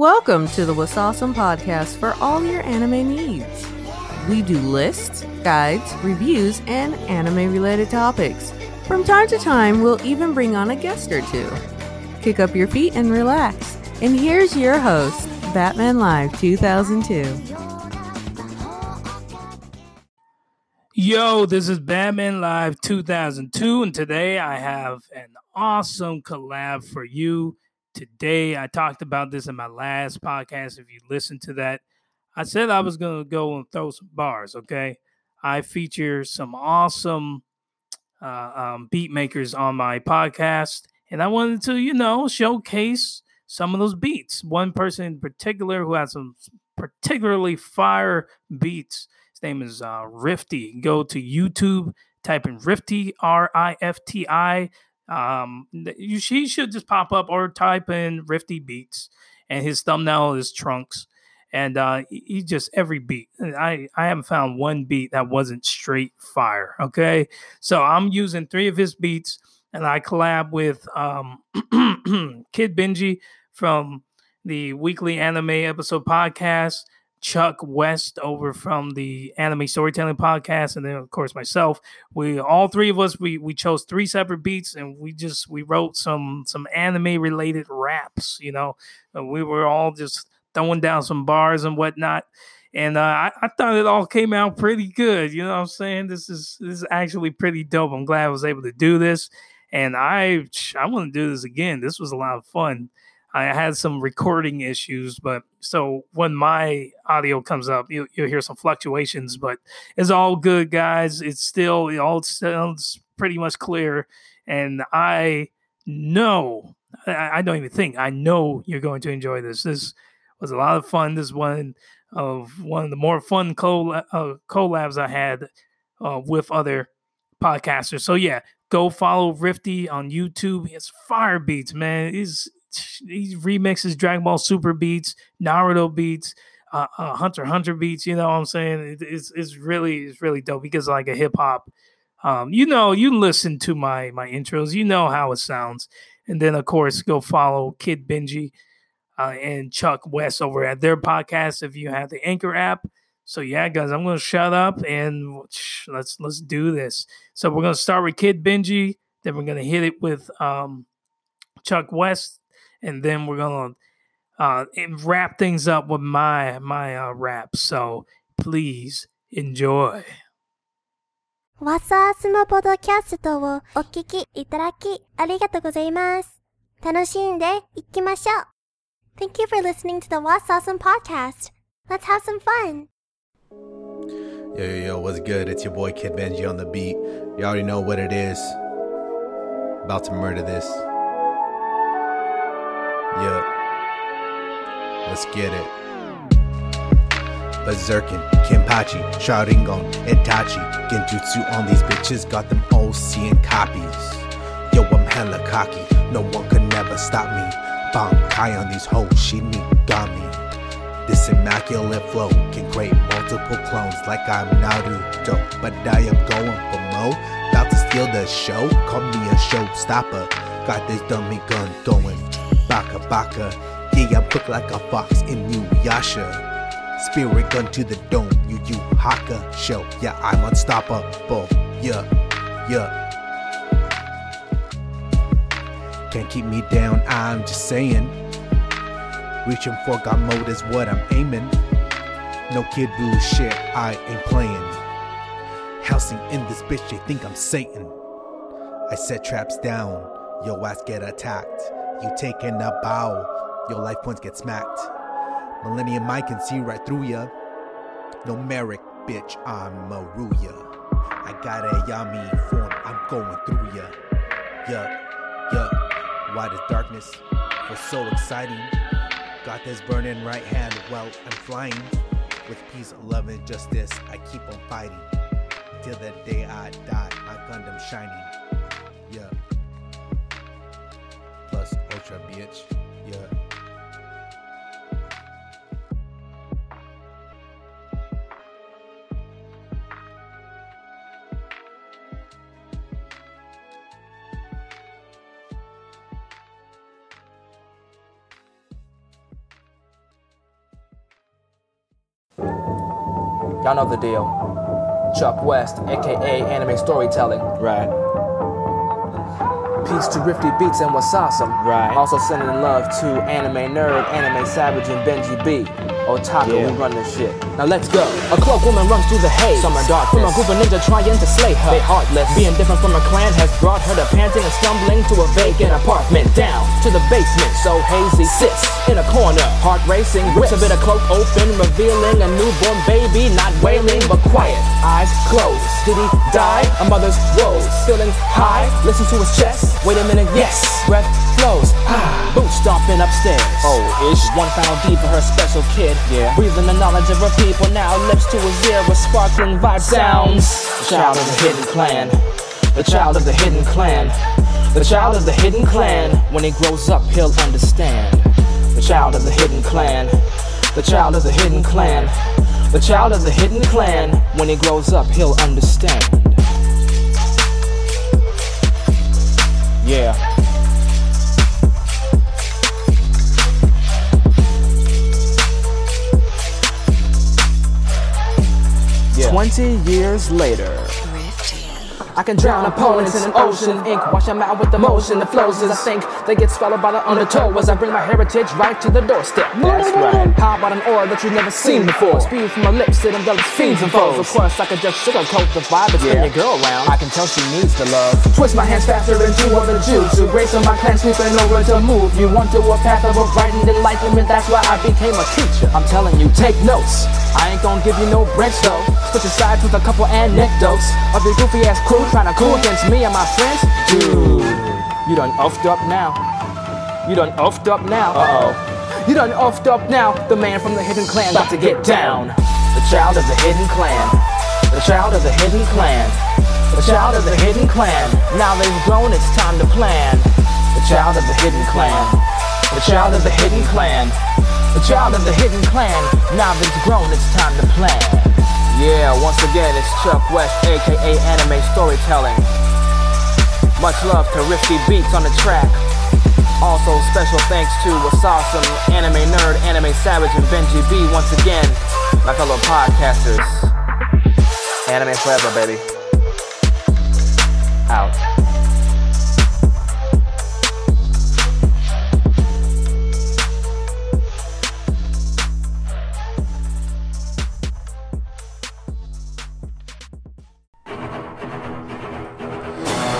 Welcome to the What's Awesome podcast for all your anime needs. We do lists, guides, reviews, and anime related topics. From time to time, we'll even bring on a guest or two. Kick up your feet and relax. And here's your host, Batman Live 2002. Yo, this is Batman Live 2002, and today I have an awesome collab for you today. I talked about this in my last podcast. If you listened to that, I said I was going to go and throw some bars, okay? I feature some awesome uh, um, beat makers on my podcast, and I wanted to, you know, showcase some of those beats. One person in particular who has some particularly fire beats. His name is uh, Rifti. Go to YouTube, type in Rifti, R I F T I. Um, you, he should just pop up or type in Rifti Beats, and his thumbnail is Trunks. And uh, he just every beat. I I haven't found one beat that wasn't straight fire. Okay, so I'm using three of his beats, and I collab with um, Kid Benji from the weekly anime episode podcast. Chuck West over from the Anime Storytelling Podcast, and then of course myself. We all three of us we we chose three separate beats, and we just we wrote some some anime related raps. You know, and we were all just throwing down some bars and whatnot. And uh, I, I thought it all came out pretty good. You know what I'm saying? This is this is actually pretty dope. I'm glad I was able to do this, and I I want to do this again. This was a lot of fun. I had some recording issues, but so when my audio comes up, you, will hear some fluctuations, but it's all good, guys. It's still, it all sounds pretty much clear. And I know, I, I don't even think, I know you're going to enjoy this. This was a lot of fun. This one of one of the more fun collab, uh, collabs I had uh, with other podcasters. So yeah, go follow Rifti on YouTube. It's fire beats, man. He's he remixes Dragon Ball Super beats, Naruto beats, uh, uh, Hunter Hunter beats. You know what I'm saying? It, it's it's really it's really dope because like a hip hop. Um, you know, you listen to my my intros, you know how it sounds, and then of course go follow Kid Benji uh, and Chuck West over at their podcast if you have the Anchor app. So yeah, guys, I'm gonna shut up and let's let's do this. So we're gonna start with Kid Benji, then we're gonna hit it with um, Chuck West, and then we're gonna uh, wrap things up with my my uh, rap. So please enjoy. ワッサースモポドキャストをお聞きいただきありがとうございます。楽しんでいきましょう。Thank you for listening to the What's Awesome podcast. Let's have some fun. Yo, yo, yo, what's good? It's your boy Kid Benji on the beat. You already know what it is. About to murder this. Let's get it. Berserkin, Kenpachi, Sharingan, Itachi, Genjutsu on these bitches, got them all seeing copies. Yo, I'm hella cocky, no one could never stop me. Bomb Bankai on these hoes, me. This immaculate flow can create multiple clones like I'm Naruto, but I am going for mo. About to steal the show, call me a showstopper. Got this dummy gun going Baka Baka. I'm quick like a fox in Yasha. Spirit gun to the dome, you you Haka show. Yeah, I'm unstoppable. Yeah, yeah. Can't keep me down, I'm just saying. Reaching for God mode is what I'm aiming. No kid shit, I ain't playing. Housing in this bitch, they think I'm Satan. I set traps down, yo ass get attacked. You taking a bow, your life points get smacked. Millennium I can see right through ya. No Marik, bitch, I'm Maruya. I got a yummy form, I'm going through ya. Yeah, yeah. Why the darkness feel so exciting? Got this burning right hand while I'm flying. With peace, love, and justice, I keep on fighting. Till the day I die, my Gundam shining. Yeah Plus ultra, bitch. Y'all know the deal. Chuck West, aka Anime Storytelling. Right. Peace to Rifti Beats and Wasasum. Right. Also sending love to Anime Nerd, Anime Savage, and Benji B. Otaku, Yeah. we run this shit. Now let's go. A cloak woman runs through the haze. Summer dark. From a group of ninja trying to slay her. They heartless. Being different from her clan has brought her to panting and stumbling to a vacant apartment. Down to the basement, so hazy. Sits in a corner, heart racing. Rips a bit of cloak open, revealing a newborn baby. Not wailing, but quiet. Eyes closed. Did he die? A mother's woes. Feeling high, listen to his chest. Wait a minute, yes. Breath flows. Stomping upstairs. Oh, ish. One final D for her special kid. Yeah. Breathing the knowledge of her people now. Lips to his ear with sparkling vibe sounds. The child of the hidden clan. The child of the hidden clan. The child of the hidden clan. When he grows up, he'll understand. The child of the hidden clan. The child of the hidden clan. The child of the hidden clan. When he grows up, he'll understand. Years later. I can drown opponents in an ocean of ink, wash them out with the motion that flows as I think they get swallowed by the undertow as I bring my heritage right to the doorstep. That's right. How about an aura that you've never seen before? Spew from my lips, it envelops fiends and foes. Of course, I could just sugarcoat the vibe and Yeah. your girl around. I can tell she needs the love. Twist my hands faster than two other Jews. To grace of my clan sweeping over to move you onto a path of uprightened enlightenment. That's why I became a teacher. I'm telling you, take notes. I ain't gonna give you no breaks though. Switch your sides with a couple anecdotes of your goofy ass crew trying to cool against me and my friends. Dude, you done offed up now. You done offed up now. Uh oh. You done offed up now. The man from the hidden clan about to get down. The child of the hidden clan. The child of the hidden clan. The child of the hidden clan. Now they've grown, it's time to plan. The child of the hidden clan. The child of the hidden clan. The child of the hidden clan. Now they've grown, it's time to plan. Yeah, once again, it's Chuck West, aka Anime Storytelling. Much love to Rifti Beats on the track. Also, special thanks to Wasawesome, Anime Nerd, Anime Savage, and Benji B once again, my fellow podcasters. Anime forever, baby. Out.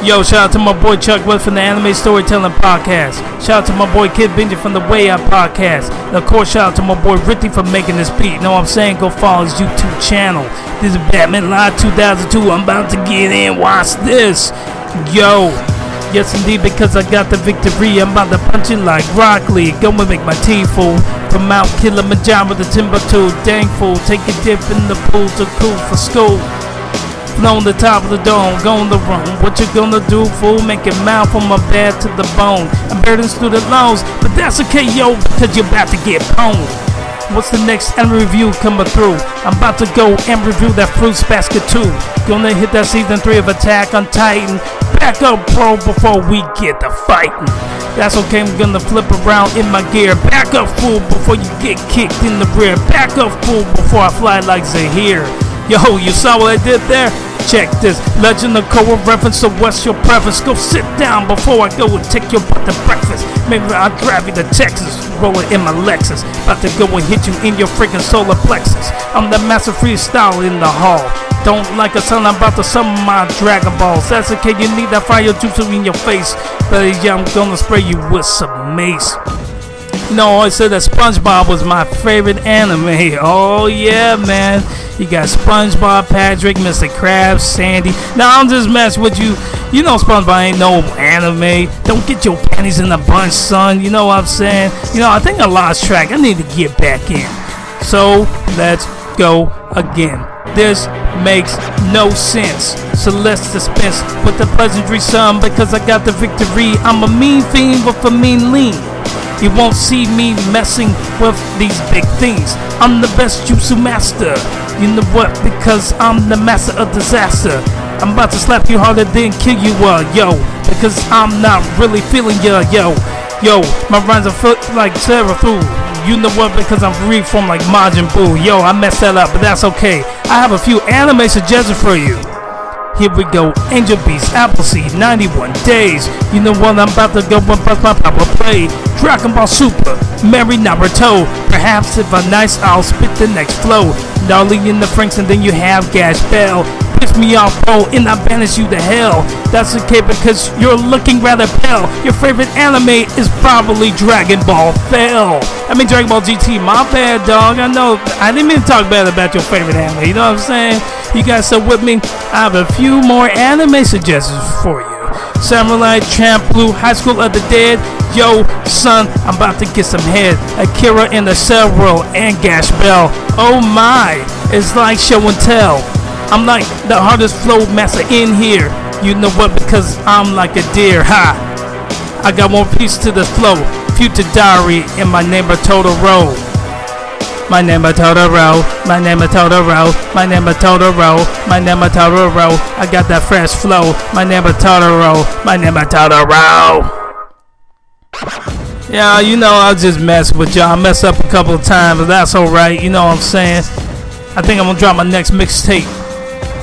Yo, shout out to my boy Chuck West from the Anime Storytelling Podcast. Shout out to my boy Kid Benji from the Way Out Podcast. And of course, shout out to my boy Ricky for making this beat. Know what I'm saying? Go follow his YouTube channel. This is Batman Live 2002. I'm about to get in. Watch this. Yo. Yes, indeed, because I got the victory. I'm about to punch it like Rock. Go and make my teeth full. From Mount Kilimanjaro the Timbuktu. Dang fool. Take a dip in the pool to cool for school. On the top of the dome, going the run. What you gonna do, fool? Make it mouth from my bed to the bone. I'm through the lungs, but that's okay, yo, because you're about to get pwned. What's the next anime review coming through? I'm about to go and review that Fruits Basket too. Gonna hit that season 3 of Attack on Titan. Back up, bro, before we get to fighting. That's okay, I'm gonna flip around in my gear. Back up, fool, before you get kicked in the rear. Back up, fool, before I fly like Zaheer. Yo, you saw what I did there? Check this. Legend of Korra reference, so what's your preference? Go sit down before I go and take your butt to breakfast. Maybe I'll drive you to Texas, roll it in my Lexus. About to go and hit you in your freaking solar plexus. I'm the master freestyle in the hall. Don't like a son, I'm about to summon my Dragon Balls. That's okay, you need that fire juice in your face. But yeah, I'm gonna spray you with some mace. Know, I said that SpongeBob was my favorite anime. Oh yeah, man. You got SpongeBob, Patrick, Mr. Krabs, Sandy. Now I'm just messing with you. You know SpongeBob ain't no anime. Don't get your panties in a bunch, son. You know what I'm saying? You know, I think I lost track. I need to get back in. So let's go again. This makes no sense. So let's dispense with the pleasantry, son, because I got the victory. I'm a mean fiend with a mean lean. You won't see me messing with these big things. I'm the best jutsu master. You know what? Because I'm the master of disaster. I'm about to slap you harder than kill you, uh, yo. Because I'm not really feeling ya, yo. Yo, my rhymes are foot like Sarah through. You know what? Because I'm reformed like Majin Buu. Yo, I messed that up, but that's okay. I have a few anime suggestions for you. Here we go, Angel Beats, Appleseed, 91 Days. You know what I'm about to go and bust my power play. Dragon Ball Super, Mary Naruto. Perhaps if I'm nice, I'll spit the next flow. Dolly in the Franxx, and then you have Gash Bell. Piss me off, bro, and I banish you to hell. That's okay because you're looking rather pale. Your favorite anime is probably Dragon Ball Fell. I mean Dragon Ball GT. My bad, dog. I know. I didn't mean to talk bad about your favorite anime. You know what I'm saying? You guys still with me? I have a few more anime suggestions for you. Samurai Champloo, High School of the Dead. Yo, son, I'm about to get some head. Akira in the Cell and Gash Bell. Oh my, it's like show and tell. I'm like the hardest flow master in here. You know what? Because I'm like a deer. Ha! I got one piece to the flow. Future Diary and my neighbor is Totoro. My name is Totoro. My name is Totoro. My name is Totoro. My name is Totoro. I got that fresh flow. My name is Totoro. My name is Totoro. Yeah, you know, I'll just mess with y'all. I mess up a couple of times, but that's alright. You know what I'm saying? I think I'm gonna drop my next mixtape.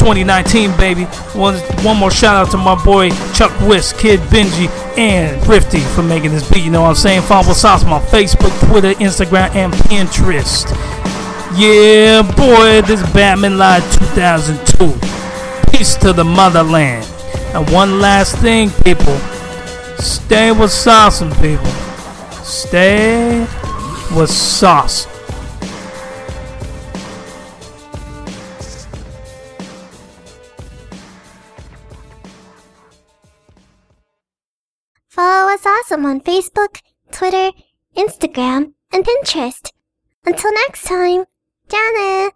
2019, baby. One, one more shout out to my boy Chuck Wiss, Kid Benji, and Thrifty for making this beat. You know what I'm saying? Follow Sauce on Facebook, Twitter, Instagram, and Pinterest. Yeah, boy, this is Batman Live 2002. Peace to the motherland. And one last thing, people. Stay with sauce, people. Stay with sauce. Follow us awesome on Facebook, Twitter, Instagram, and Pinterest. Until next time, Janet!